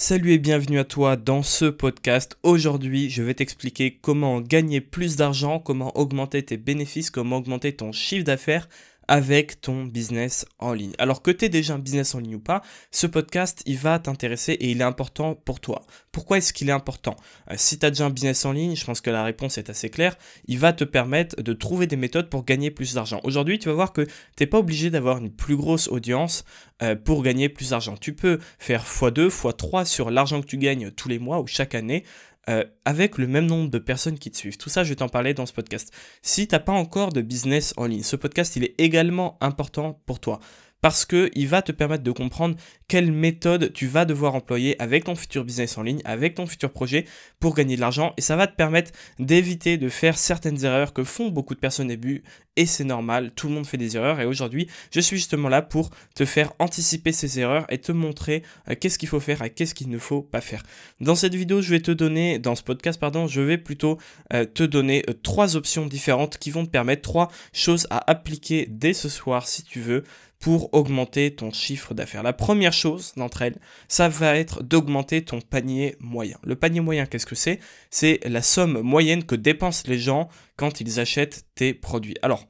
Salut et bienvenue à toi dans ce podcast. Aujourd'hui, je vais t'expliquer comment gagner plus d'argent, comment augmenter tes bénéfices, comment augmenter ton chiffre d'affaires avec ton business en ligne. Alors que tu es déjà un business en ligne ou pas, ce podcast, il va t'intéresser et il est important pour toi. Pourquoi est-ce qu'il est important? Euh, Si tu as déjà un business en ligne, je pense que la réponse est assez claire, il va te permettre de trouver des méthodes pour gagner plus d'argent. Aujourd'hui, tu vas voir que tu n'es pas obligé d'avoir une plus grosse audience euh, pour gagner plus d'argent. Tu peux faire x2, x3 sur l'argent que tu gagnes tous les mois ou chaque année euh, avec le même nombre de personnes qui te suivent. Tout ça, je t'en parler dans ce podcast. Si tu n'as pas encore de business en ligne, ce podcast, il est également important pour toi parce qu'il va te permettre de comprendre quelle méthode tu vas devoir employer avec ton futur business en ligne, avec ton futur projet pour gagner de l'argent. Et ça va te permettre d'éviter de faire certaines erreurs que font beaucoup de personnes début. Et c'est normal, tout le monde fait des erreurs. Et aujourd'hui je suis justement là pour te faire anticiper ces erreurs et te montrer euh, qu'est-ce qu'il faut faire et qu'est-ce qu'il ne faut pas faire. Dans cette vidéo je vais te donner, dans ce podcast pardon, je vais plutôt euh, te donner euh, trois options différentes qui vont te permettre trois choses à appliquer dès ce soir si tu veux pour augmenter ton chiffre d'affaires. La première chose d'entre elles, ça va être d'augmenter ton panier moyen. Le panier moyen, qu'est-ce que c'est? C'est la somme moyenne que dépensent les gens quand ils achètent tes produits. Alors,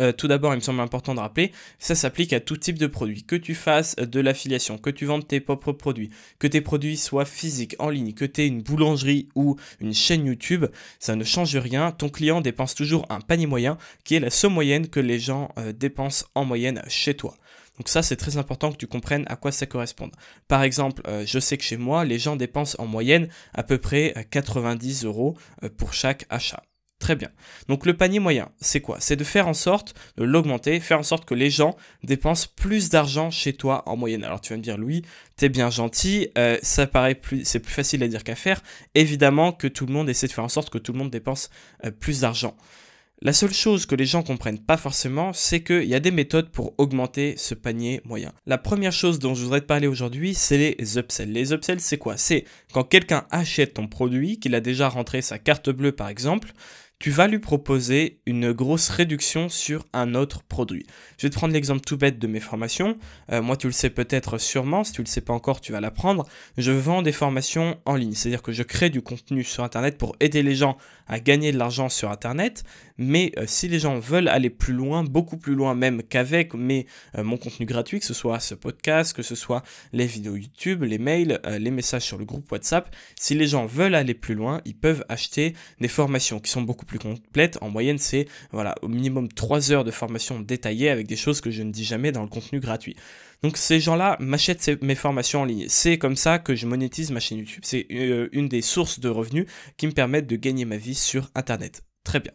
euh, tout d'abord, il me semble important de rappeler, ça s'applique à tout type de produit. Que tu fasses de l'affiliation, que tu vendes tes propres produits, que tes produits soient physiques, en ligne, que tu aies une boulangerie ou une chaîne YouTube, ça ne change rien. Ton client dépense toujours un panier moyen qui est la somme moyenne que les gens euh, dépensent en moyenne chez toi. Donc ça, c'est très important que tu comprennes à quoi ça correspond. Par exemple, euh, je sais que chez moi, les gens dépensent en moyenne à peu près 90 euros pour chaque achat. Très bien. Donc le panier moyen, c'est quoi? C'est de faire en sorte de l'augmenter, faire en sorte que les gens dépensent plus d'argent chez toi en moyenne. Alors tu vas me dire, Louis, t'es bien gentil, euh, ça paraît plus, c'est plus facile à dire qu'à faire. Évidemment que tout le monde essaie de faire en sorte que tout le monde dépense euh, plus d'argent. La seule chose que les gens comprennent pas forcément, c'est qu'il y a des méthodes pour augmenter ce panier moyen. La première chose dont je voudrais te parler aujourd'hui, c'est les upsells. Les upsells, c'est quoi? C'est quand quelqu'un achète ton produit, qu'il a déjà rentré sa carte bleue par exemple, tu vas lui proposer une grosse réduction sur un autre produit. Je vais te prendre l'exemple tout bête de mes formations. Euh, moi, tu le sais peut-être sûrement, si tu le sais pas encore, tu vas l'apprendre. Je vends des formations en ligne, c'est-à-dire que je crée du contenu sur Internet pour aider les gens à gagner de l'argent sur Internet. Mais euh, si les gens veulent aller plus loin, beaucoup plus loin même qu'avec euh, mon contenu gratuit, que ce soit ce podcast, que ce soit les vidéos YouTube, les mails, les messages sur le groupe WhatsApp, si les gens veulent aller plus loin, ils peuvent acheter des formations qui sont beaucoup plus complète. En moyenne, c'est voilà, au minimum 3 heures de formation détaillée avec des choses que je ne dis jamais dans le contenu gratuit. Donc ces gens-là m'achètent mes formations en ligne. C'est comme ça que je monétise ma chaîne YouTube. C'est euh, une des sources de revenus qui me permettent de gagner ma vie sur Internet. Très bien.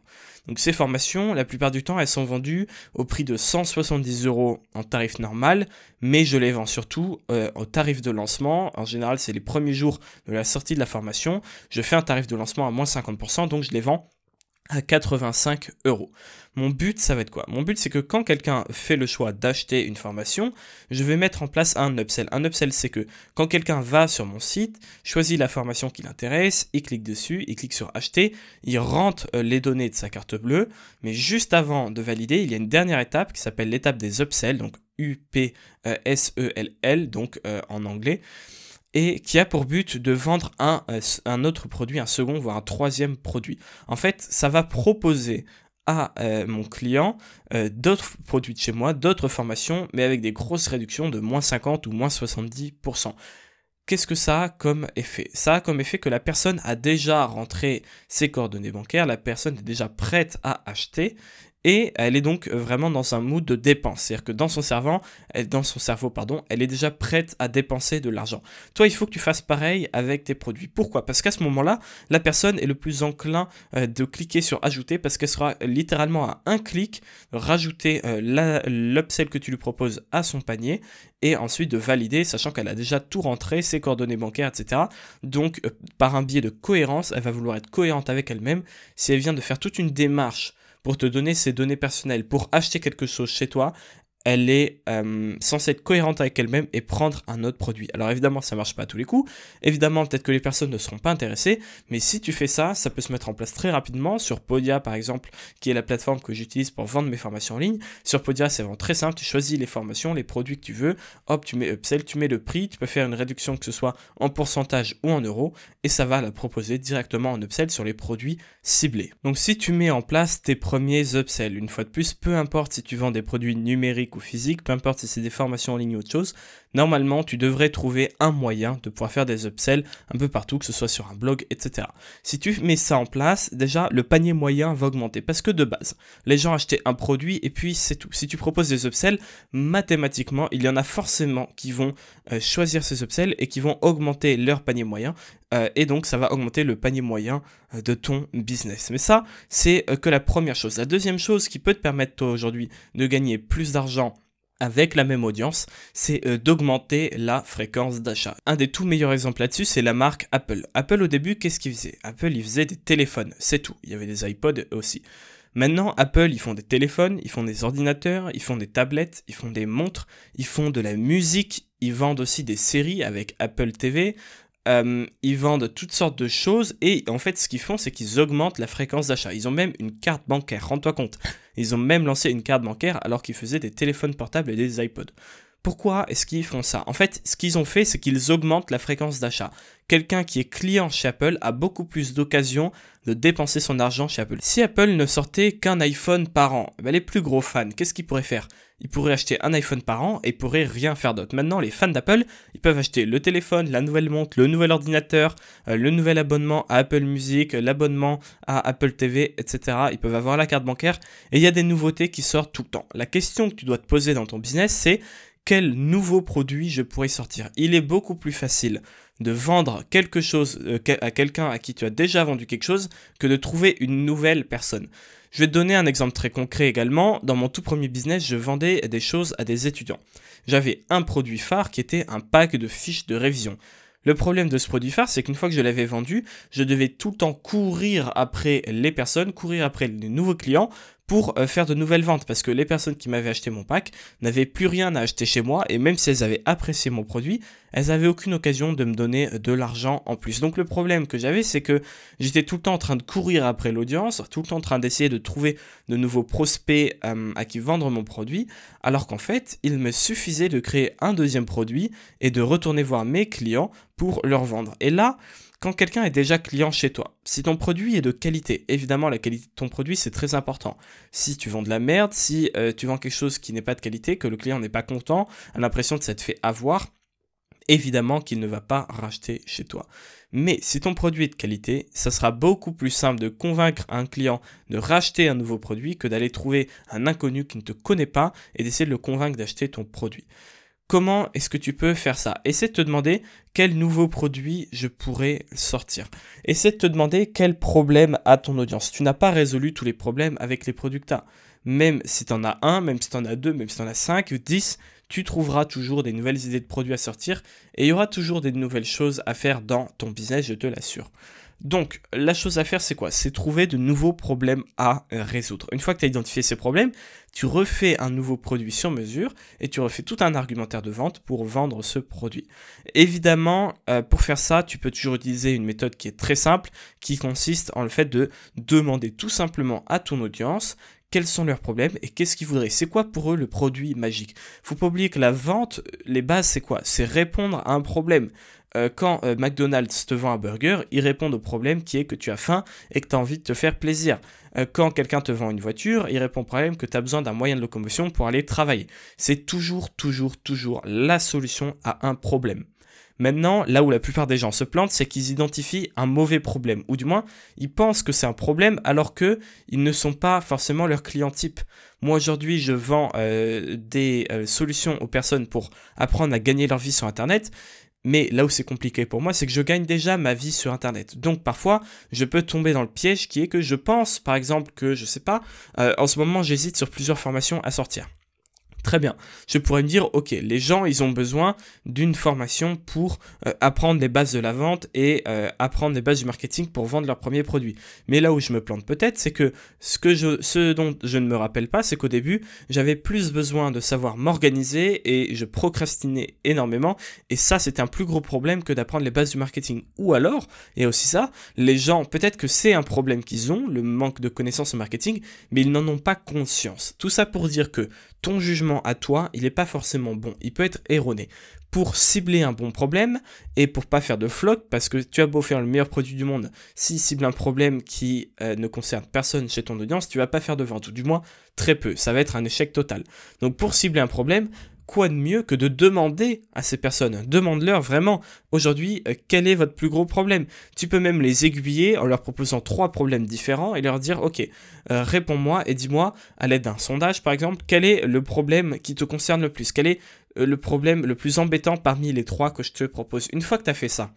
Donc ces formations, la plupart du temps, elles sont vendues au prix de 170 euros en tarif normal, mais je les vends surtout euh, au tarif de lancement. En général, c'est les premiers jours de la sortie de la formation. Je fais un tarif de lancement à moins 50%, donc je les vends à 85 euros. Mon but, ça va être quoi? Mon but, c'est que quand quelqu'un fait le choix d'acheter une formation, je vais mettre en place un upsell. Un upsell, c'est que quand quelqu'un va sur mon site, choisit la formation qui l'intéresse, il clique dessus, il clique sur acheter, il rentre euh, les données de sa carte bleue, mais juste avant de valider, il y a une dernière étape qui s'appelle l'étape des upsells, donc U-P-S-E-L-L, donc euh, en anglais et qui a pour but de vendre un, euh, un autre produit, un second, voire un troisième produit. En fait, ça va proposer à euh, mon client euh, d'autres produits de chez moi, d'autres formations, mais avec des grosses réductions de moins 50 ou moins 70%. Qu'est-ce que ça a comme effet? Ça a comme effet que la personne a déjà rentré ses coordonnées bancaires, la personne est déjà prête à acheter et elle est donc euh, vraiment dans un mood de dépense. C'est-à-dire que dans son cerveau, elle, pardon, elle est déjà prête à dépenser de l'argent. Toi, il faut que tu fasses pareil avec tes produits. Pourquoi? Parce qu'à ce moment-là, la personne est le plus enclin euh, de cliquer sur ajouter parce qu'elle sera littéralement à un clic rajouter euh, l'upsell que tu lui proposes à son panier et ensuite de valider, sachant qu'elle a déjà tout rentré, ses coordonnées bancaires, etc. Donc, par un biais de cohérence, elle va vouloir être cohérente avec elle-même. Si elle vient de faire toute une démarche pour te donner ses données personnelles, pour acheter quelque chose chez toi, elle est euh, censée être cohérente avec elle-même et prendre un autre produit. Alors évidemment, ça marche pas tous les coups. Évidemment, peut-être que les personnes ne seront pas intéressées, mais si tu fais ça, ça peut se mettre en place très rapidement sur Podia par exemple, qui est la plateforme que j'utilise pour vendre mes formations en ligne. Sur Podia, c'est vraiment très simple, tu choisis les formations, les produits que tu veux, hop, tu mets upsell, tu mets le prix, tu peux faire une réduction que ce soit en pourcentage ou en euros et ça va la proposer directement en upsell sur les produits ciblés. Donc si tu mets en place tes premiers upsells, une fois de plus, peu importe si tu vends des produits numériques physique, peu importe si c'est des formations en ligne ou autre chose, normalement tu devrais trouver un moyen de pouvoir faire des upsells un peu partout, que ce soit sur un blog, etc. Si tu mets ça en place, déjà le panier moyen va augmenter parce que de base, les gens achetaient un produit et puis c'est tout. Si tu proposes des upsells, mathématiquement, il y en a forcément qui vont euh, choisir ces upsells et qui vont augmenter leur panier moyen euh, et donc ça va augmenter le panier moyen euh, de ton business. Mais ça, c'est que la première chose. La deuxième chose qui peut te permettre toi aujourd'hui de gagner plus d'argent avec la même audience, c'est euh, d'augmenter la fréquence d'achat. Un des tout meilleurs exemples là-dessus, c'est la marque Apple. Apple au début, qu'est-ce qu'ils faisaient? Apple, ils faisaient des téléphones, c'est tout. Il y avait des iPods aussi. Maintenant, Apple, ils font des téléphones, ils font des ordinateurs, ils font des tablettes, ils font des montres, ils font de la musique, ils vendent aussi des séries avec Apple TV, euh, ils vendent toutes sortes de choses et en fait ce qu'ils font c'est qu'ils augmentent la fréquence d'achat. Ils ont même une carte bancaire, rends-toi compte. Ils ont même lancé une carte bancaire alors qu'ils faisaient des téléphones portables et des iPods. Pourquoi est-ce qu'ils font ça? En fait, ce qu'ils ont fait, c'est qu'ils augmentent la fréquence d'achat. Quelqu'un qui est client chez Apple a beaucoup plus d'occasions de dépenser son argent chez Apple. Si Apple ne sortait qu'un iPhone par an, eh ben, les plus gros fans, qu'est-ce qu'ils pourraient faire? Ils pourraient acheter un iPhone par an et pourraient rien faire d'autre. Maintenant, les fans d'Apple, ils peuvent acheter le téléphone, la nouvelle montre, le nouvel ordinateur, euh, le nouvel abonnement à Apple Music, l'abonnement à Apple TV, etc. Ils peuvent avoir la carte bancaire et il y a des nouveautés qui sortent tout le temps. La question que tu dois te poser dans ton business, c'est quel nouveau produit je pourrais sortir? Il est beaucoup plus facile de vendre quelque chose euh, à quelqu'un à qui tu as déjà vendu quelque chose que de trouver une nouvelle personne. Je vais te donner un exemple très concret également. Dans mon tout premier business, je vendais des choses à des étudiants. J'avais un produit phare qui était un pack de fiches de révision. Le problème de ce produit phare, c'est qu'une fois que je l'avais vendu, je devais tout le temps courir après les personnes, courir après les nouveaux clients pour euh, faire de nouvelles ventes parce que les personnes qui m'avaient acheté mon pack n'avaient plus rien à acheter chez moi et même si elles avaient apprécié mon produit, elles avaient aucune occasion de me donner de l'argent en plus. Donc le problème que j'avais, c'est que j'étais tout le temps en train de courir après l'audience, tout le temps en train d'essayer de trouver de nouveaux prospects euh, à qui vendre mon produit, alors qu'en fait, il me suffisait de créer un deuxième produit et de retourner voir mes clients pour leur vendre. Et là, quand quelqu'un est déjà client chez toi, si ton produit est de qualité, évidemment la qualité de ton produit c'est très important. Si tu vends de la merde, si euh, tu vends quelque chose qui n'est pas de qualité, que le client n'est pas content, a l'impression de s'être fait avoir, évidemment qu'il ne va pas racheter chez toi. Mais si ton produit est de qualité, ça sera beaucoup plus simple de convaincre un client de racheter un nouveau produit que d'aller trouver un inconnu qui ne te connaît pas et d'essayer de le convaincre d'acheter ton produit. Comment est-ce que tu peux faire ça? Essaie de te demander quel nouveau produit je pourrais sortir. Essaie de te demander quel problème a ton audience. Tu n'as pas résolu tous les problèmes avec les produits que. Même si tu en as un, même si tu en as deux, même si tu en as cinq dix, tu trouveras toujours des nouvelles idées de produits à sortir et il y aura toujours des nouvelles choses à faire dans ton business, je te l'assure. Donc, la chose à faire, c'est quoi? C'est trouver de nouveaux problèmes à résoudre. Une fois que tu as identifié ces problèmes, tu refais un nouveau produit sur mesure et tu refais tout un argumentaire de vente pour vendre ce produit. Évidemment, euh, pour faire ça, tu peux toujours utiliser une méthode qui est très simple, qui consiste en le fait de demander tout simplement à ton audience quels sont leurs problèmes et qu'est-ce qu'ils voudraient. C'est quoi pour eux le produit magique? Faut pas oublier que la vente, les bases, c'est quoi? C'est répondre à un problème. Euh, quand euh, McDonald's te vend un burger, ils répondent au problème qui est que tu as faim et que tu as envie de te faire plaisir. Euh, quand quelqu'un te vend une voiture, il répond au problème que tu as besoin d'un moyen de locomotion pour aller travailler. C'est toujours, toujours, toujours la solution à un problème. Maintenant, là où la plupart des gens se plantent, c'est qu'ils identifient un mauvais problème, ou du moins, ils pensent que c'est un problème alors que ils ne sont pas forcément leur client type. Moi aujourd'hui, je vends des solutions aux personnes pour apprendre à gagner leur vie sur Internet, mais là où c'est compliqué pour moi, c'est que je gagne déjà ma vie sur Internet. Donc parfois, je peux tomber dans le piège qui est que je pense, par exemple, que je sais pas, euh, en ce moment, j'hésite sur plusieurs formations à sortir. Très bien. Je pourrais me dire, ok, les gens, ils ont besoin d'une formation pour euh, apprendre les bases de la vente et euh, apprendre les bases du marketing pour vendre leurs premiers produits. Mais là où je me plante peut-être, c'est que ce, ce dont je ne me rappelle pas, c'est qu'au début, j'avais plus besoin de savoir m'organiser et je procrastinais énormément. Et ça, c'était un plus gros problème que d'apprendre les bases du marketing. Ou alors, et aussi ça, les gens, peut-être que c'est un problème qu'ils ont, le manque de connaissances en marketing, mais ils n'en ont pas conscience. Tout ça pour dire que ton jugement à toi, il n'est pas forcément bon, il peut être erroné. Pour cibler un bon problème et pour pas faire de floc, parce que tu as beau faire le meilleur produit du monde, si cible un problème qui euh, ne concerne personne chez ton audience, tu vas pas faire de vente, ou du moins très peu, ça va être un échec total. Donc pour cibler un problème, quoi de mieux que de demander à ces personnes? Demande-leur vraiment aujourd'hui euh, quel est votre plus gros problème? Tu peux même les aiguiller en leur proposant trois problèmes différents et leur dire ok, euh, réponds-moi et dis-moi à l'aide d'un sondage par exemple quel est le problème qui te concerne le plus, quel est euh, le problème le plus embêtant parmi les trois que je te propose? Une fois que tu as fait ça,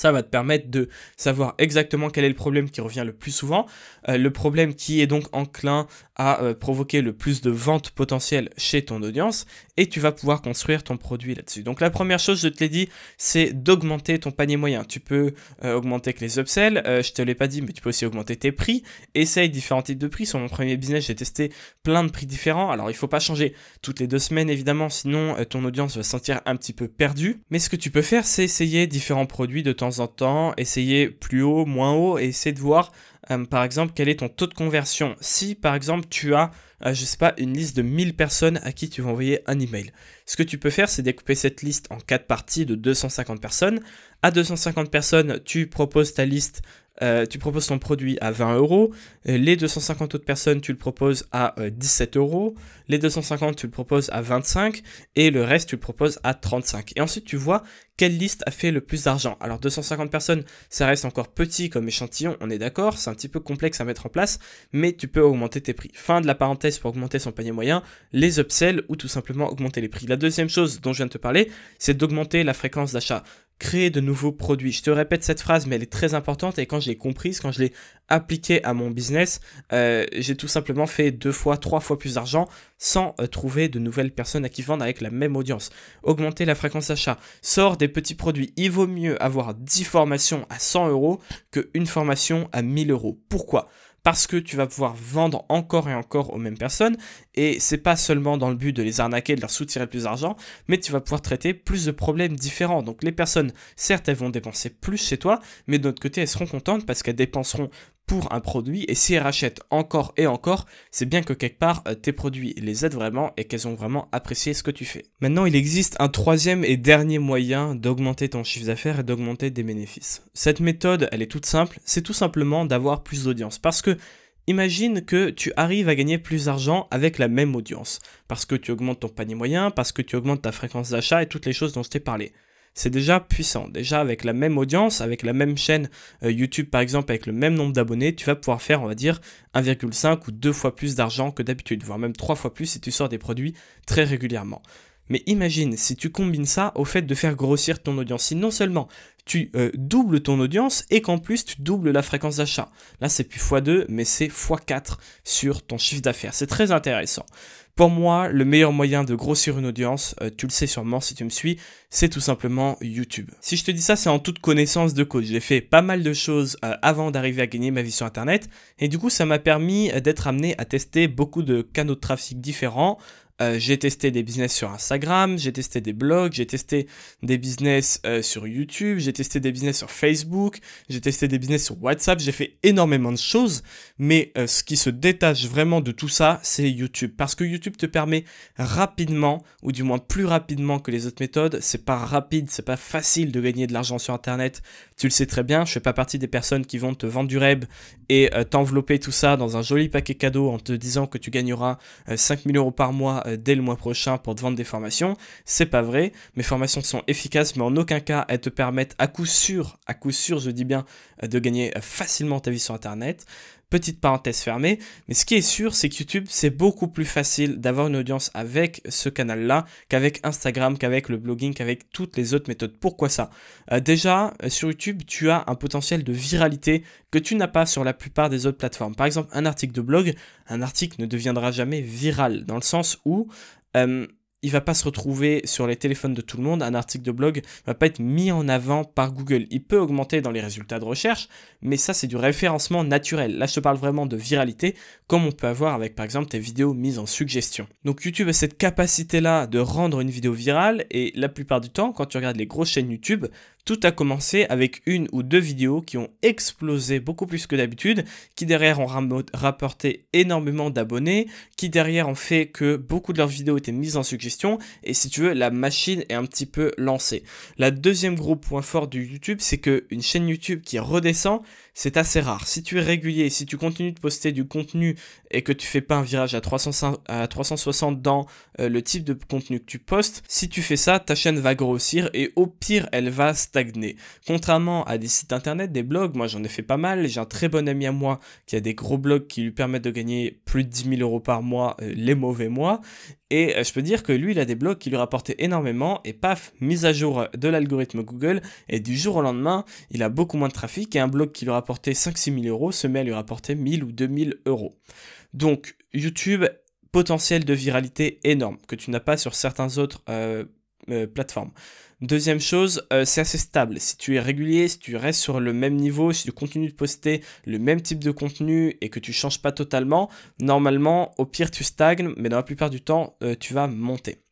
ça va te permettre de savoir exactement quel est le problème qui revient le plus souvent, euh, le problème qui est donc enclin à euh, provoquer le plus de ventes potentielles chez ton audience, et tu vas pouvoir construire ton produit là-dessus. Donc la première chose, je te l'ai dit, c'est d'augmenter ton panier moyen. Tu peux euh, augmenter avec les upsells, je te l'ai pas dit, mais tu peux aussi augmenter tes prix. Essaye différents types de prix. Sur mon premier business, j'ai testé plein de prix différents. Alors il faut pas changer toutes les deux semaines évidemment, sinon ton audience va se sentir un petit peu perdue. Mais ce que tu peux faire, c'est essayer différents produits de temps en temps, essayer plus haut, moins haut, et essayer de voir, euh, par exemple, quel est ton taux de conversion. Si, par exemple, tu as, euh, je sais pas, une liste de 1000 personnes à qui tu vas envoyer un email. Ce que tu peux faire, c'est découper cette liste en quatre parties de 250 personnes. À 250 personnes, tu proposes ta liste euh, tu proposes ton produit à 20 euros, euh, les 250 autres personnes, tu le proposes à 17 euh, euros, les 250, tu le proposes à 25, et le reste, tu le proposes à 35. Et ensuite, tu vois quelle liste a fait le plus d'argent. Alors 250 personnes, ça reste encore petit comme échantillon, on est d'accord, c'est un petit peu complexe à mettre en place, mais tu peux augmenter tes prix. Fin de la parenthèse pour augmenter son panier moyen, les upsells ou tout simplement augmenter les prix. La deuxième chose dont je viens de te parler, c'est d'augmenter la fréquence d'achat créer de nouveaux produits. Je te répète cette phrase, mais elle est très importante et quand je l'ai comprise, quand je l'ai appliquée à mon business, euh, j'ai tout simplement fait deux fois, trois fois plus d'argent sans euh, trouver de nouvelles personnes à qui vendre avec la même audience. Augmenter la fréquence d'achat, sort des petits produits. Il vaut mieux avoir 10 formations à 100 euros qu'une formation à 1000 euros. Pourquoi? Parce que tu vas pouvoir vendre encore et encore aux mêmes personnes et c'est pas seulement dans le but de les arnaquer, de leur soutirer plus d'argent, mais tu vas pouvoir traiter plus de problèmes différents. Donc les personnes, certes, elles vont dépenser plus chez toi, mais de l'autre côté, elles seront contentes parce qu'elles dépenseront un produit et si elles rachètent encore et encore, c'est bien que quelque part euh, tes produits les aident vraiment et qu'elles ont vraiment apprécié ce que tu fais. Maintenant, il existe un troisième et dernier moyen d'augmenter ton chiffre d'affaires et d'augmenter des bénéfices. Cette méthode, elle est toute simple, c'est tout simplement d'avoir plus d'audience parce que Imagine que tu arrives à gagner plus d'argent avec la même audience, parce que tu augmentes ton panier moyen, parce que tu augmentes ta fréquence d'achat et toutes les choses dont je t'ai parlé c'est déjà puissant. Déjà avec la même audience, avec la même chaîne euh, YouTube par exemple, avec le même nombre d'abonnés, tu vas pouvoir faire, on va dire, 1,5 ou 2 fois plus d'argent que d'habitude, voire même 3 fois plus si tu sors des produits très régulièrement. Mais imagine si tu combines ça au fait de faire grossir ton audience. Si non seulement tu euh, doubles ton audience et qu'en plus tu doubles la fréquence d'achat. Là c'est plus x2 mais c'est x4 sur ton chiffre d'affaires. C'est très intéressant. Pour moi, le meilleur moyen de grossir une audience, euh, tu le sais sûrement si tu me suis, c'est tout simplement YouTube. Si je te dis ça, c'est en toute connaissance de cause. J'ai fait pas mal de choses euh, avant d'arriver à gagner ma vie sur Internet, et du coup, ça m'a permis euh, d'être amené à tester beaucoup de canaux de trafic différents, euh, j'ai testé des business sur Instagram, j'ai testé des blogs, j'ai testé des business euh, sur YouTube, j'ai testé des business sur Facebook, j'ai testé des business sur WhatsApp, j'ai fait énormément de choses, mais euh, ce qui se détache vraiment de tout ça, c'est YouTube. Parce que YouTube te permet rapidement, ou du moins plus rapidement que les autres méthodes, c'est pas rapide, c'est pas facile de gagner de l'argent sur Internet, tu le sais très bien, je fais pas partie des personnes qui vont te vendre du rêve et t'envelopper tout ça dans un joli paquet cadeau en te disant que tu gagneras 5000 euros par mois dès le mois prochain pour te vendre des formations. C'est pas vrai. Mes formations sont efficaces, mais en aucun cas elles te permettent à coup sûr, à coup sûr, je dis bien, euh, de gagner euh, facilement ta vie sur Internet. Petite parenthèse fermée, mais ce qui est sûr, c'est que YouTube, c'est beaucoup plus facile d'avoir une audience avec ce canal-là qu'avec Instagram, qu'avec le blogging, qu'avec toutes les autres méthodes. Pourquoi ça? Déjà, sur YouTube, tu as un potentiel de viralité que tu n'as pas sur la plupart des autres plateformes. Par exemple, un article de blog, un article ne deviendra jamais viral, dans le sens où euh, il va pas se retrouver sur les téléphones de tout le monde, un article de blog va pas être mis en avant par Google. Il peut augmenter dans les résultats de recherche, mais ça c'est du référencement naturel. Là je te parle vraiment de viralité, comme on peut avoir avec par exemple tes vidéos mises en suggestion. Donc YouTube a cette capacité là de rendre une vidéo virale, et la plupart du temps, quand tu regardes les grosses chaînes YouTube, tout a commencé avec une ou deux vidéos qui ont explosé beaucoup plus que d'habitude, qui derrière ont rapporté énormément d'abonnés, qui derrière ont fait que beaucoup de leurs vidéos étaient mises en suggestion, et si tu veux, la machine est un petit peu lancée. La deuxième gros point fort du YouTube, c'est que une chaîne YouTube qui redescend, c'est assez rare. Si tu es régulier, si tu continues de poster du contenu et que tu fais pas un virage à, 360 dans euh, le type de contenu que tu postes, si tu fais ça, ta chaîne va grossir et au pire, elle va stagner. Contrairement à des sites internet, des blogs, moi j'en ai fait pas mal. J'ai un très bon ami à moi qui a des gros blogs qui lui permettent de gagner plus de 10 000 euros par mois, euh, les mauvais mois. Et euh, je peux dire que lui, il a des blogs qui lui rapportaient énormément, et paf, mise à jour de l'algorithme Google, et du jour au lendemain, il a beaucoup moins de trafic, et un blog qui lui rapportait 5-6 000 euros se met à lui rapporter 1000 ou 2000 euros. Donc, YouTube, potentiel de viralité énorme, que tu n'as pas sur certaines autres euh, euh, plateformes. Deuxième chose, euh, c'est assez stable. Si tu es régulier, si tu restes sur le même niveau, si tu continues de poster le même type de contenu et que tu changes pas totalement, normalement, au pire, tu stagnes, mais dans la plupart du temps, euh, tu vas monter.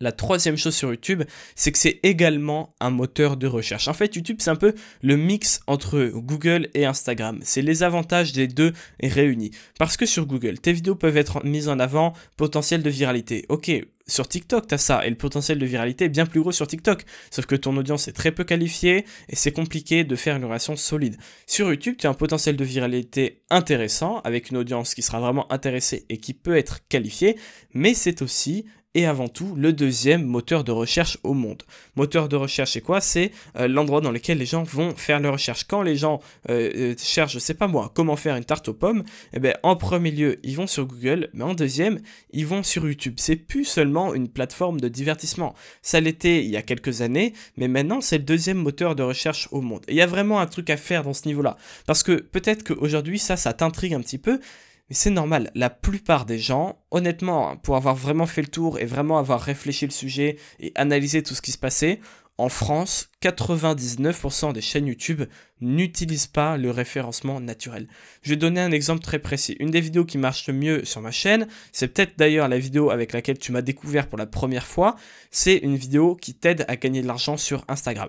La troisième chose sur YouTube, c'est que c'est également un moteur de recherche. En fait, YouTube, c'est un peu le mix entre Google et Instagram. C'est les avantages des deux réunis. Parce que sur Google, tes vidéos peuvent être mises en avant, potentiel de viralité. Ok, sur TikTok, tu as ça, et le potentiel de viralité est bien plus gros sur TikTok. Sauf que ton audience est très peu qualifiée, et c'est compliqué de faire une relation solide. Sur YouTube, tu as un potentiel de viralité intéressant, avec une audience qui sera vraiment intéressée et qui peut être qualifiée, mais c'est aussi et avant tout le deuxième moteur de recherche au monde. Moteur de recherche, c'est quoi? C'est euh, l'endroit dans lequel les gens vont faire leurs recherches. Quand les gens euh, euh, cherchent, je sais pas moi, comment faire une tarte aux pommes, eh ben, en premier lieu, ils vont sur Google, mais en deuxième, ils vont sur YouTube. C'est plus seulement une plateforme de divertissement. Ça l'était il y a quelques années, mais maintenant, c'est le deuxième moteur de recherche au monde. Il y a vraiment un truc à faire dans ce niveau-là. Parce que peut-être qu'aujourd'hui, ça, ça t'intrigue un petit peu, mais c'est normal, la plupart des gens, honnêtement, pour avoir vraiment fait le tour et vraiment avoir réfléchi le sujet et analysé tout ce qui se passait, en France, 99% des chaînes YouTube n'utilisent pas le référencement naturel. Je vais donner un exemple très précis. Une des vidéos qui marche le mieux sur ma chaîne, c'est peut-être d'ailleurs la vidéo avec laquelle tu m'as découvert pour la première fois, c'est une vidéo qui t'aide à gagner de l'argent sur Instagram.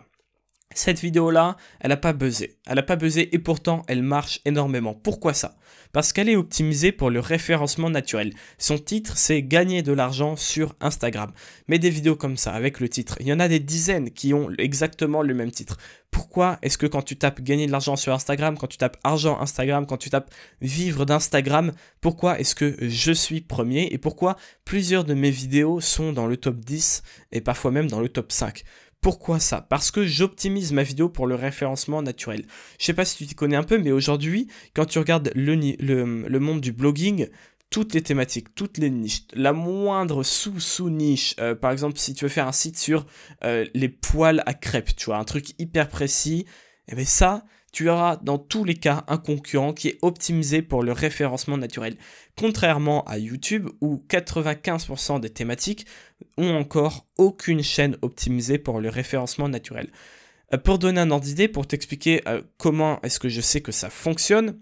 Cette vidéo-là, elle n'a pas buzzé. Elle n'a pas buzzé et pourtant, elle marche énormément. Pourquoi ça? Parce qu'elle est optimisée pour le référencement naturel. Son titre, c'est Gagner de l'argent sur Instagram. Mais des vidéos comme ça, avec le titre, il y en a des dizaines qui ont exactement le même titre. Pourquoi est-ce que quand tu tapes gagner de l'argent sur Instagram, quand tu tapes argent Instagram, quand tu tapes vivre d'Instagram, pourquoi est-ce que je suis premier et pourquoi plusieurs de mes vidéos sont dans le top 10 et parfois même dans le top 5 pourquoi ça? Parce que j'optimise ma vidéo pour le référencement naturel. Je sais pas si tu t'y connais un peu, mais aujourd'hui, quand tu regardes le, monde du blogging, toutes les thématiques, toutes les niches, la moindre sous-sous-niche, euh, par exemple si tu veux faire un site sur euh, les poils à crêpes, tu vois, un truc hyper précis, et eh bien ça, tu auras dans tous les cas un concurrent qui est optimisé pour le référencement naturel. Contrairement à YouTube où 95% des thématiques ont encore aucune chaîne optimisée pour le référencement naturel. Euh, pour donner un ordre d'idée, pour t'expliquer euh, comment est-ce que je sais que ça fonctionne,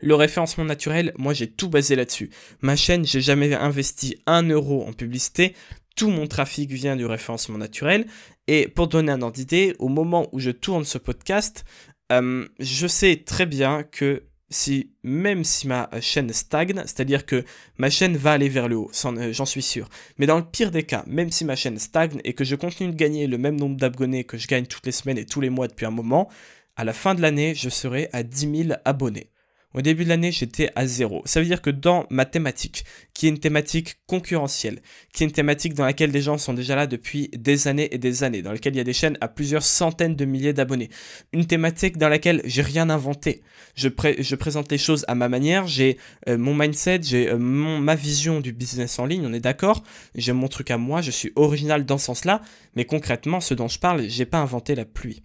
le référencement naturel, moi j'ai tout basé là-dessus. Ma chaîne, j'ai jamais investi un euro en publicité. Tout mon trafic vient du référencement naturel. Et pour donner un ordre d'idée, au moment où je tourne ce podcast, euh, je sais très bien que si même si ma chaîne stagne, c'est-à-dire que ma chaîne va aller vers le haut, euh, j'en suis sûr. Mais dans le pire des cas, même si ma chaîne stagne et que je continue de gagner le même nombre d'abonnés que je gagne toutes les semaines et tous les mois depuis un moment, à la fin de l'année, je serai à 10 000 abonnés. Au début de l'année, j'étais à zéro. Ça veut dire que dans ma thématique, qui est une thématique concurrentielle, qui est une thématique dans laquelle des gens sont déjà là depuis des années et des années, dans laquelle il y a des chaînes à plusieurs centaines de milliers d'abonnés, une thématique dans laquelle j'ai rien inventé. Je, présente les choses à ma manière, j'ai euh, mon mindset, j'ai euh, ma vision du business en ligne, on est d'accord, j'ai mon truc à moi, je suis original dans ce sens-là, mais concrètement, ce dont je parle, j'ai pas inventé la pluie.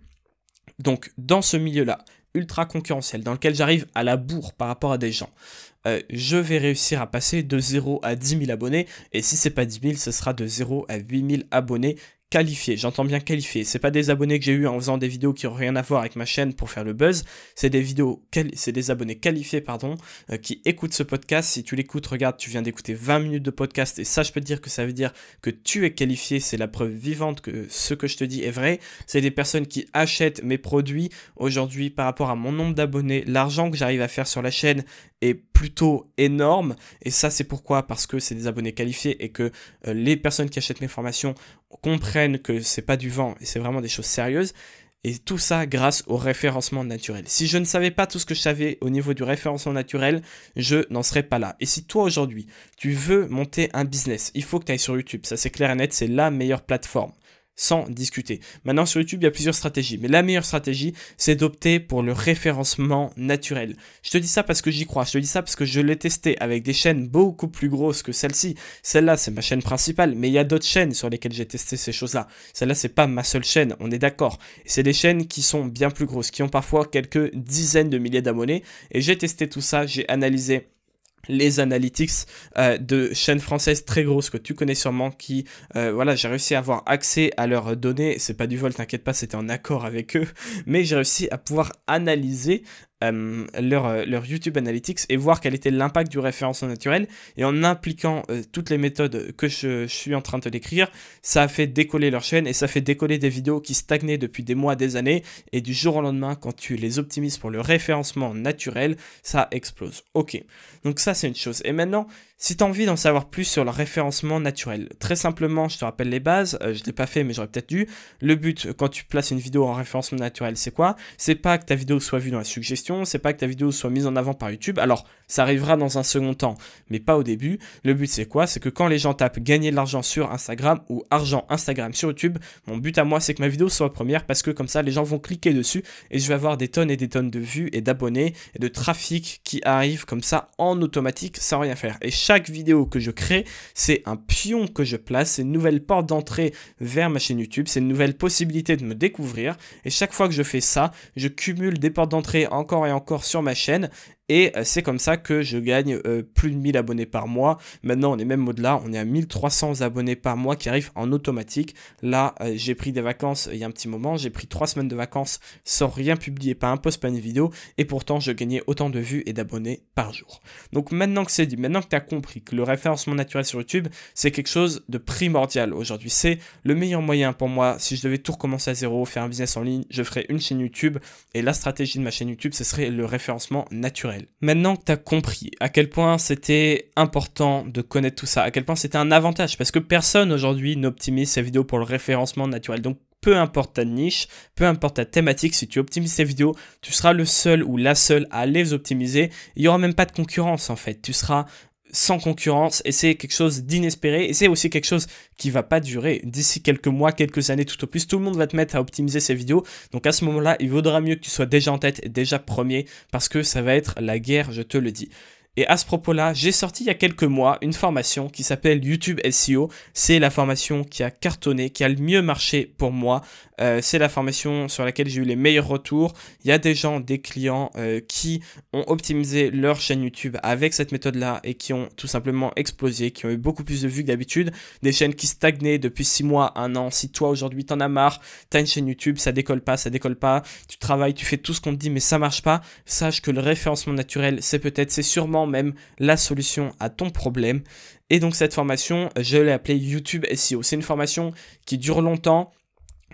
Donc, dans ce milieu-là, ultra concurrentiel, dans lequel j'arrive à la bourre par rapport à des gens, euh, je vais réussir à passer de 0 à 10 000 abonnés. Et si c'est pas 10 000, ce sera de 0 à 8 000 abonnés qualifiés. J'entends bien qualifiés. C'est pas des abonnés que j'ai eu en faisant des vidéos qui ont rien à voir avec ma chaîne pour faire le buzz. C'est des vidéos, c'est des abonnés qualifiés, pardon, euh, qui écoutent ce podcast. Si tu l'écoutes, regarde, tu viens d'écouter 20 minutes de podcast et ça, je peux te dire que ça veut dire que tu es qualifié. C'est la preuve vivante que ce que je te dis est vrai. C'est des personnes qui achètent mes produits aujourd'hui par rapport à mon nombre d'abonnés, l'argent que j'arrive à faire sur la chaîne est plutôt énorme et ça c'est pourquoi? Parce que c'est des abonnés qualifiés et que euh, les personnes qui achètent mes formations comprennent que c'est pas du vent et c'est vraiment des choses sérieuses et tout ça grâce au référencement naturel. Si je ne savais pas tout ce que je savais au niveau du référencement naturel, je n'en serais pas là. Et si toi aujourd'hui, tu veux monter un business, il faut que tu ailles sur YouTube. Ça c'est clair et net, c'est la meilleure plateforme sans discuter. Maintenant sur YouTube, il y a plusieurs stratégies, mais la meilleure stratégie, c'est d'opter pour le référencement naturel. Je te dis ça parce que j'y crois, je te dis ça parce que je l'ai testé avec des chaînes beaucoup plus grosses que celle-ci. Celle-là, c'est ma chaîne principale, mais il y a d'autres chaînes sur lesquelles j'ai testé ces choses-là. Celle-là, c'est pas ma seule chaîne, on est d'accord. C'est des chaînes qui sont bien plus grosses, qui ont parfois quelques dizaines de milliers d'abonnés, et j'ai testé tout ça, j'ai analysé les analytics euh, de chaînes françaises très grosses que tu connais sûrement qui euh, voilà j'ai réussi à avoir accès à leurs données. C'est pas du vol t'inquiète pas c'était en accord avec eux. Mais j'ai réussi à pouvoir analyser euh, leur, euh, leur, YouTube Analytics et voir quel était l'impact du référencement naturel. Et en impliquant euh, toutes les méthodes que je, suis en train de décrire, ça a fait décoller leur chaîne et ça fait décoller des vidéos qui stagnaient depuis des mois, des années. Et du jour au lendemain, quand tu les optimises pour le référencement naturel, ça explose. Ok, donc ça c'est une chose. Et maintenant, si tu as envie d'en savoir plus sur le référencement naturel, très simplement, je te rappelle les bases, je ne l'ai pas fait mais j'aurais peut-être dû. Le but quand tu places une vidéo en référencement naturel, c'est quoi? C'est pas que ta vidéo soit vue dans la suggestion, c'est pas que ta vidéo soit mise en avant par YouTube. Alors, ça arrivera dans un second temps, mais pas au début. Le but c'est quoi? C'est que quand les gens tapent gagner de l'argent sur Instagram ou argent Instagram sur YouTube, mon but à moi c'est que ma vidéo soit première parce que comme ça les gens vont cliquer dessus et je vais avoir des tonnes et des tonnes de vues et d'abonnés et de trafic qui arrivent comme ça en automatique sans rien faire. Et chaque vidéo que je crée, c'est un pion que je place, c'est une nouvelle porte d'entrée vers ma chaîne YouTube, c'est une nouvelle possibilité de me découvrir. Et chaque fois que je fais ça, je cumule des portes d'entrée encore et encore sur ma chaîne et euh, c'est comme ça que je gagne euh, plus de 1000 abonnés par mois. Maintenant, on est même au-delà. On est à 1300 abonnés par mois qui arrivent en automatique. Là, euh, j'ai pris des vacances il y a un petit moment. J'ai pris 3 semaines de vacances sans rien publier, pas un post, pas une vidéo. Et pourtant, je gagnais autant de vues et d'abonnés par jour. Donc maintenant que c'est dit, maintenant que tu as compris que le référencement naturel sur YouTube, c'est quelque chose de primordial aujourd'hui. C'est le meilleur moyen pour moi. Si je devais tout recommencer à zéro, faire un business en ligne, je ferais une chaîne YouTube. Et la stratégie de ma chaîne YouTube, ce serait le référencement naturel. Maintenant que tu as compris à quel point c'était important de connaître tout ça, à quel point c'était un avantage, parce que personne aujourd'hui n'optimise ses vidéos pour le référencement naturel. Donc peu importe ta niche, peu importe ta thématique, si tu optimises tes vidéos, tu seras le seul ou la seule à les optimiser. Il n'y aura même pas de concurrence en fait. Tu seras sans concurrence et c'est quelque chose d'inespéré et c'est aussi quelque chose qui va pas durer d'ici quelques mois, quelques années tout au plus. Tout le monde va te mettre à optimiser ses vidéos. Donc à ce moment-là, il vaudra mieux que tu sois déjà en tête et déjà premier parce que ça va être la guerre, je te le dis. Et à ce propos-là, j'ai sorti il y a quelques mois une formation qui s'appelle YouTube SEO. C'est la formation qui a cartonné, qui a le mieux marché pour moi. Euh, c'est la formation sur laquelle j'ai eu les meilleurs retours. Il y a des gens, des clients euh, qui ont optimisé leur chaîne YouTube avec cette méthode-là et qui ont tout simplement explosé, qui ont eu beaucoup plus de vues que d'habitude. Des chaînes qui stagnaient depuis 6 mois, 1 an. Si toi aujourd'hui t'en as marre, t'as une chaîne YouTube, ça décolle pas, ça décolle pas, tu travailles, tu fais tout ce qu'on te dit mais ça marche pas, sache que le référencement naturel, c'est peut-être, c'est sûrement même la solution à ton problème. Et donc cette formation, je l'ai appelée YouTube SEO. C'est une formation qui dure longtemps.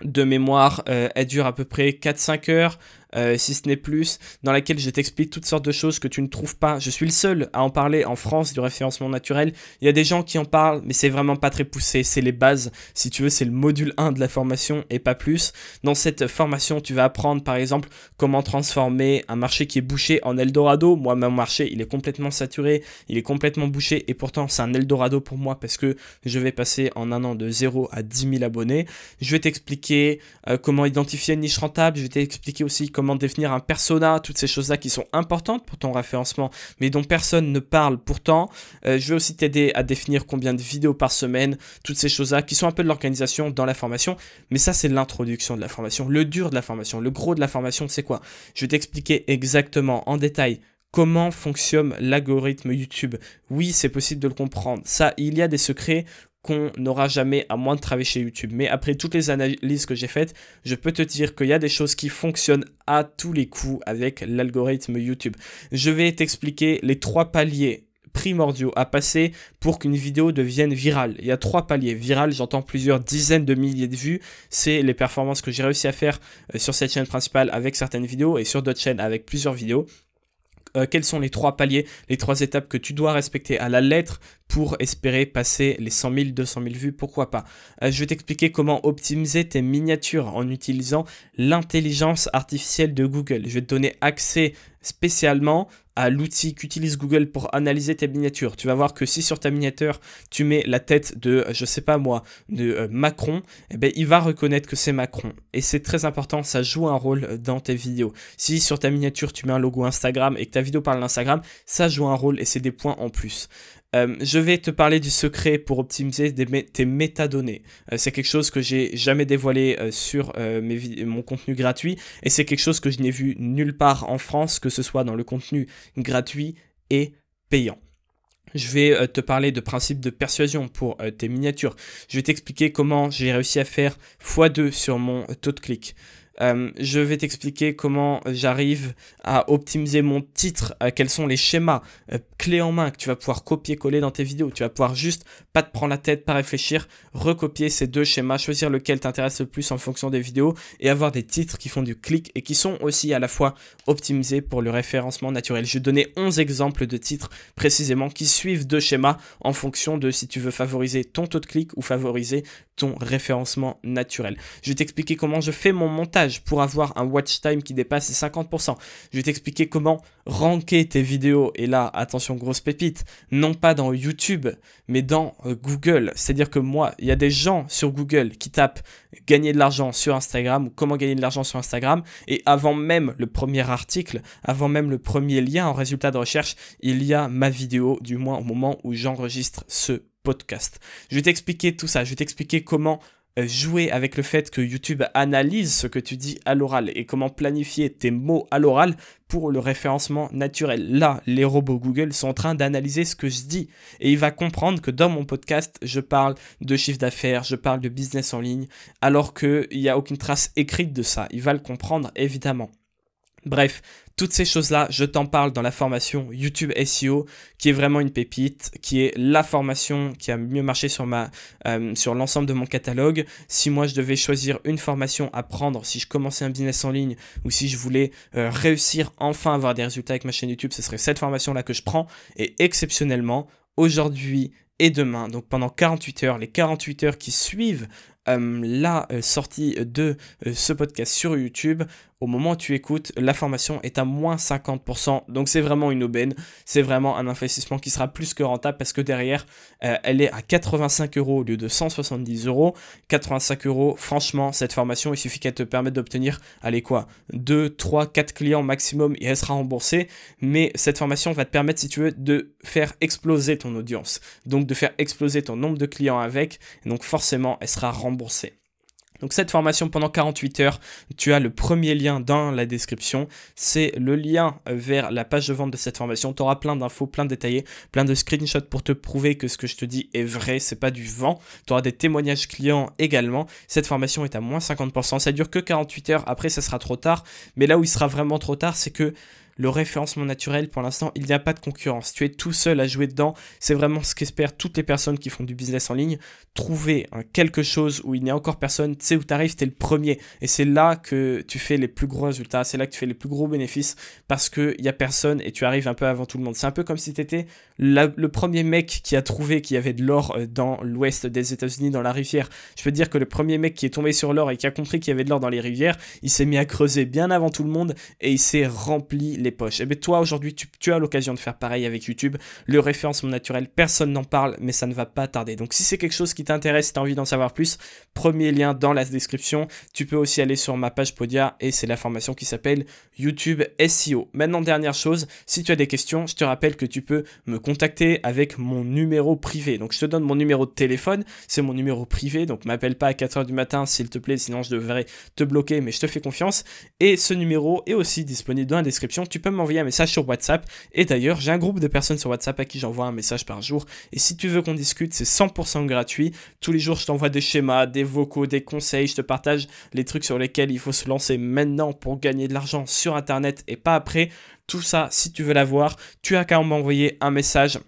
De mémoire, euh, elle dure à peu près 4-5 heures. Euh, si ce n'est plus, dans laquelle je t'explique toutes sortes de choses que tu ne trouves pas. Je suis le seul à en parler en France du référencement naturel. Il y a des gens qui en parlent, mais c'est vraiment pas très poussé. C'est les bases. Si tu veux, c'est le module 1 de la formation et pas plus. Dans cette formation, tu vas apprendre par exemple comment transformer un marché qui est bouché en Eldorado. Moi, mon marché, il est complètement saturé, il est complètement bouché et pourtant c'est un Eldorado pour moi parce que je vais passer en un an de 0 à 10 000 abonnés. Je vais t'expliquer euh, comment identifier une niche rentable. Je vais t'expliquer aussi comment définir un persona, toutes ces choses-là qui sont importantes pour ton référencement, mais dont personne ne parle pourtant. Euh, je vais aussi t'aider à définir combien de vidéos par semaine, toutes ces choses-là qui sont un peu de l'organisation dans la formation, mais ça c'est l'introduction de la formation, le dur de la formation, le gros de la formation c'est quoi? Je vais t'expliquer exactement en détail comment fonctionne l'algorithme YouTube. Oui, c'est possible de le comprendre. Ça, il y a des secrets qu'on n'aura jamais à moins de travailler chez YouTube. Mais après toutes les analyses que j'ai faites, je peux te dire qu'il y a des choses qui fonctionnent à tous les coups avec l'algorithme YouTube. Je vais t'expliquer les trois paliers primordiaux à passer pour qu'une vidéo devienne virale. Il y a trois paliers. Viral, j'entends plusieurs dizaines de milliers de vues. C'est les performances que j'ai réussi à faire euh, sur cette chaîne principale avec certaines vidéos et sur d'autres chaînes avec plusieurs vidéos. Euh, quels sont les trois paliers, les trois étapes que tu dois respecter à la lettre pour espérer passer les 100 000, 200 000 vues, pourquoi pas? Euh, je vais t'expliquer comment optimiser tes miniatures en utilisant l'intelligence artificielle de Google. Je vais te donner accès spécialement à l'outil qu'utilise Google pour analyser tes miniatures. Tu vas voir que si sur ta miniature, tu mets la tête de, je sais pas moi, de euh, Macron, eh ben, il va reconnaître que c'est Macron. Et c'est très important, ça joue un rôle dans tes vidéos. Si sur ta miniature, tu mets un logo Instagram et que ta vidéo parle d'Instagram, ça joue un rôle et c'est des points en plus. Euh, je vais te parler du secret pour optimiser tes métadonnées. Euh, c'est quelque chose que j'ai jamais dévoilé euh, sur mon contenu gratuit et c'est quelque chose que je n'ai vu nulle part en France, que ce soit dans le contenu gratuit et payant. Je vais te parler de principe de persuasion pour tes miniatures. Je vais t'expliquer comment j'ai réussi à faire x2 sur mon taux de clic. Euh, je vais t'expliquer comment j'arrive à optimiser mon titre, euh, quels sont les schémas euh, clés en main que tu vas pouvoir copier-coller dans tes vidéos. Tu vas pouvoir juste pas te prendre la tête, pas réfléchir, recopier ces deux schémas, choisir lequel t'intéresse le plus en fonction des vidéos et avoir des titres qui font du clic et qui sont aussi à la fois optimisés pour le référencement naturel. Je vais donner 11 exemples de titres précisément qui suivent deux schémas en fonction de si tu veux favoriser ton taux de clic ou favoriser ton référencement naturel. Je vais t'expliquer comment je fais mon montage pour avoir un watch time qui dépasse les 50%. Je vais t'expliquer comment ranker tes vidéos. Et là, attention, grosse pépite, non pas dans YouTube, mais dans euh, Google. C'est-à-dire que moi, il y a des gens sur Google qui tapent gagner de l'argent sur Instagram ou comment gagner de l'argent sur Instagram. Et avant même le premier article, avant même le premier lien en résultat de recherche, il y a ma vidéo, du moins au moment où j'enregistre ce podcast. Je vais t'expliquer tout ça, je vais t'expliquer comment euh, jouer avec le fait que YouTube analyse ce que tu dis à l'oral et comment planifier tes mots à l'oral pour le référencement naturel. Là, les robots Google sont en train d'analyser ce que je dis et il va comprendre que dans mon podcast, je parle de chiffre d'affaires, je parle de business en ligne, alors qu'il n'y a aucune trace écrite de ça. Il va le comprendre évidemment. Bref, toutes ces choses-là, je t'en parle dans la formation YouTube SEO, qui est vraiment une pépite, qui est la formation qui a mieux marché euh, sur l'ensemble de mon catalogue. Si moi je devais choisir une formation à prendre, si je commençais un business en ligne ou si je voulais euh, réussir enfin à avoir des résultats avec ma chaîne YouTube, ce serait cette formation-là que je prends. Et exceptionnellement, aujourd'hui et demain, donc pendant 48 heures, les 48 heures qui suivent euh, la sortie de ce podcast sur YouTube, au moment où tu écoutes, la formation est à moins 50%. Donc c'est vraiment une aubaine. C'est vraiment un investissement qui sera plus que rentable parce que derrière, euh, elle est à 85 euros au lieu de 170 euros. 85 euros, franchement, cette formation, il suffit qu'elle te permette d'obtenir, allez quoi, 2, 3, 4 clients maximum et elle sera remboursée. Mais cette formation va te permettre, si tu veux, de faire exploser ton audience. Donc de faire exploser ton nombre de clients avec. Donc forcément, elle sera remboursée. Donc cette formation pendant 48 heures, tu as le premier lien dans la description. C'est le lien vers la page de vente de cette formation. Tu auras plein d'infos, plein de détaillés, plein de screenshots pour te prouver que ce que je te dis est vrai, c'est pas du vent. Tu auras des témoignages clients également. Cette formation est à moins 50%. Ça dure que 48 heures. Après, ça sera trop tard. Mais là où il sera vraiment trop tard, c'est que le référencement naturel, pour l'instant, il n'y a pas de concurrence. Tu es tout seul à jouer dedans. C'est vraiment ce qu'espèrent toutes les personnes qui font du business en ligne. Trouver quelque chose où il n'y a encore personne, tu sais où tu arrives, tu es le premier. Et c'est là que tu fais les plus gros résultats, c'est là que tu fais les plus gros bénéfices parce qu'il n'y a personne et tu arrives un peu avant tout le monde. C'est un peu comme si tu étais le premier mec qui a trouvé qu'il y avait de l'or euh, dans l'ouest des États-Unis, dans la rivière. Je peux dire que le premier mec qui est tombé sur l'or et qui a compris qu'il y avait de l'or dans les rivières, il s'est mis à creuser bien avant tout le monde et il s'est rempli les poches. Et eh bien toi aujourd'hui tu, tu as l'occasion de faire pareil avec YouTube. Le référencement naturel, personne n'en parle, mais ça ne va pas tarder. Donc si c'est quelque chose qui t'intéresse, tu as envie d'en savoir plus, premier lien dans la description. Tu peux aussi aller sur ma page Podia et c'est la formation qui s'appelle YouTube SEO. Maintenant, dernière chose, si tu as des questions, je te rappelle que tu peux me contacter avec mon numéro privé. Donc je te donne mon numéro de téléphone, c'est mon numéro privé, donc m'appelle pas à 4h du matin s'il te plaît, sinon je devrais te bloquer, mais je te fais confiance. Et ce numéro est aussi disponible dans la description. Tu peux m'envoyer un message sur WhatsApp. Et d'ailleurs, j'ai un groupe de personnes sur WhatsApp à qui j'envoie un message par jour. Et si tu veux qu'on discute, c'est 100% gratuit. Tous les jours, je t'envoie des schémas, des vocaux, des conseils. Je te partage les trucs sur lesquels il faut se lancer maintenant pour gagner de l'argent sur Internet et pas après. Tout ça, si tu veux l'avoir, tu as qu'à m'envoyer un message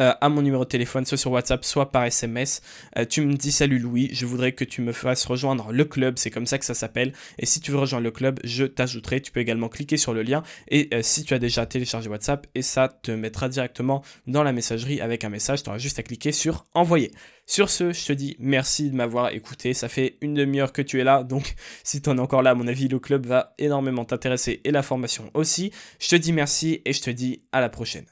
euh, à mon numéro de téléphone, soit sur WhatsApp, soit par SMS. Euh, tu me dis salut Louis, je voudrais que tu me fasses rejoindre le club, c'est comme ça que ça s'appelle. Et si tu veux rejoindre le club, je t'ajouterai. Tu peux également cliquer sur le lien. Et euh, si tu as déjà téléchargé WhatsApp, et ça te mettra directement dans la messagerie avec un message, tu auras juste à cliquer sur envoyer. Sur ce, je te dis merci de m'avoir écouté. Ça fait une demi-heure que tu es là, donc si tu en es encore là, à mon avis, le club va énormément t'intéresser et la formation aussi. Je te dis merci et je te dis à la prochaine.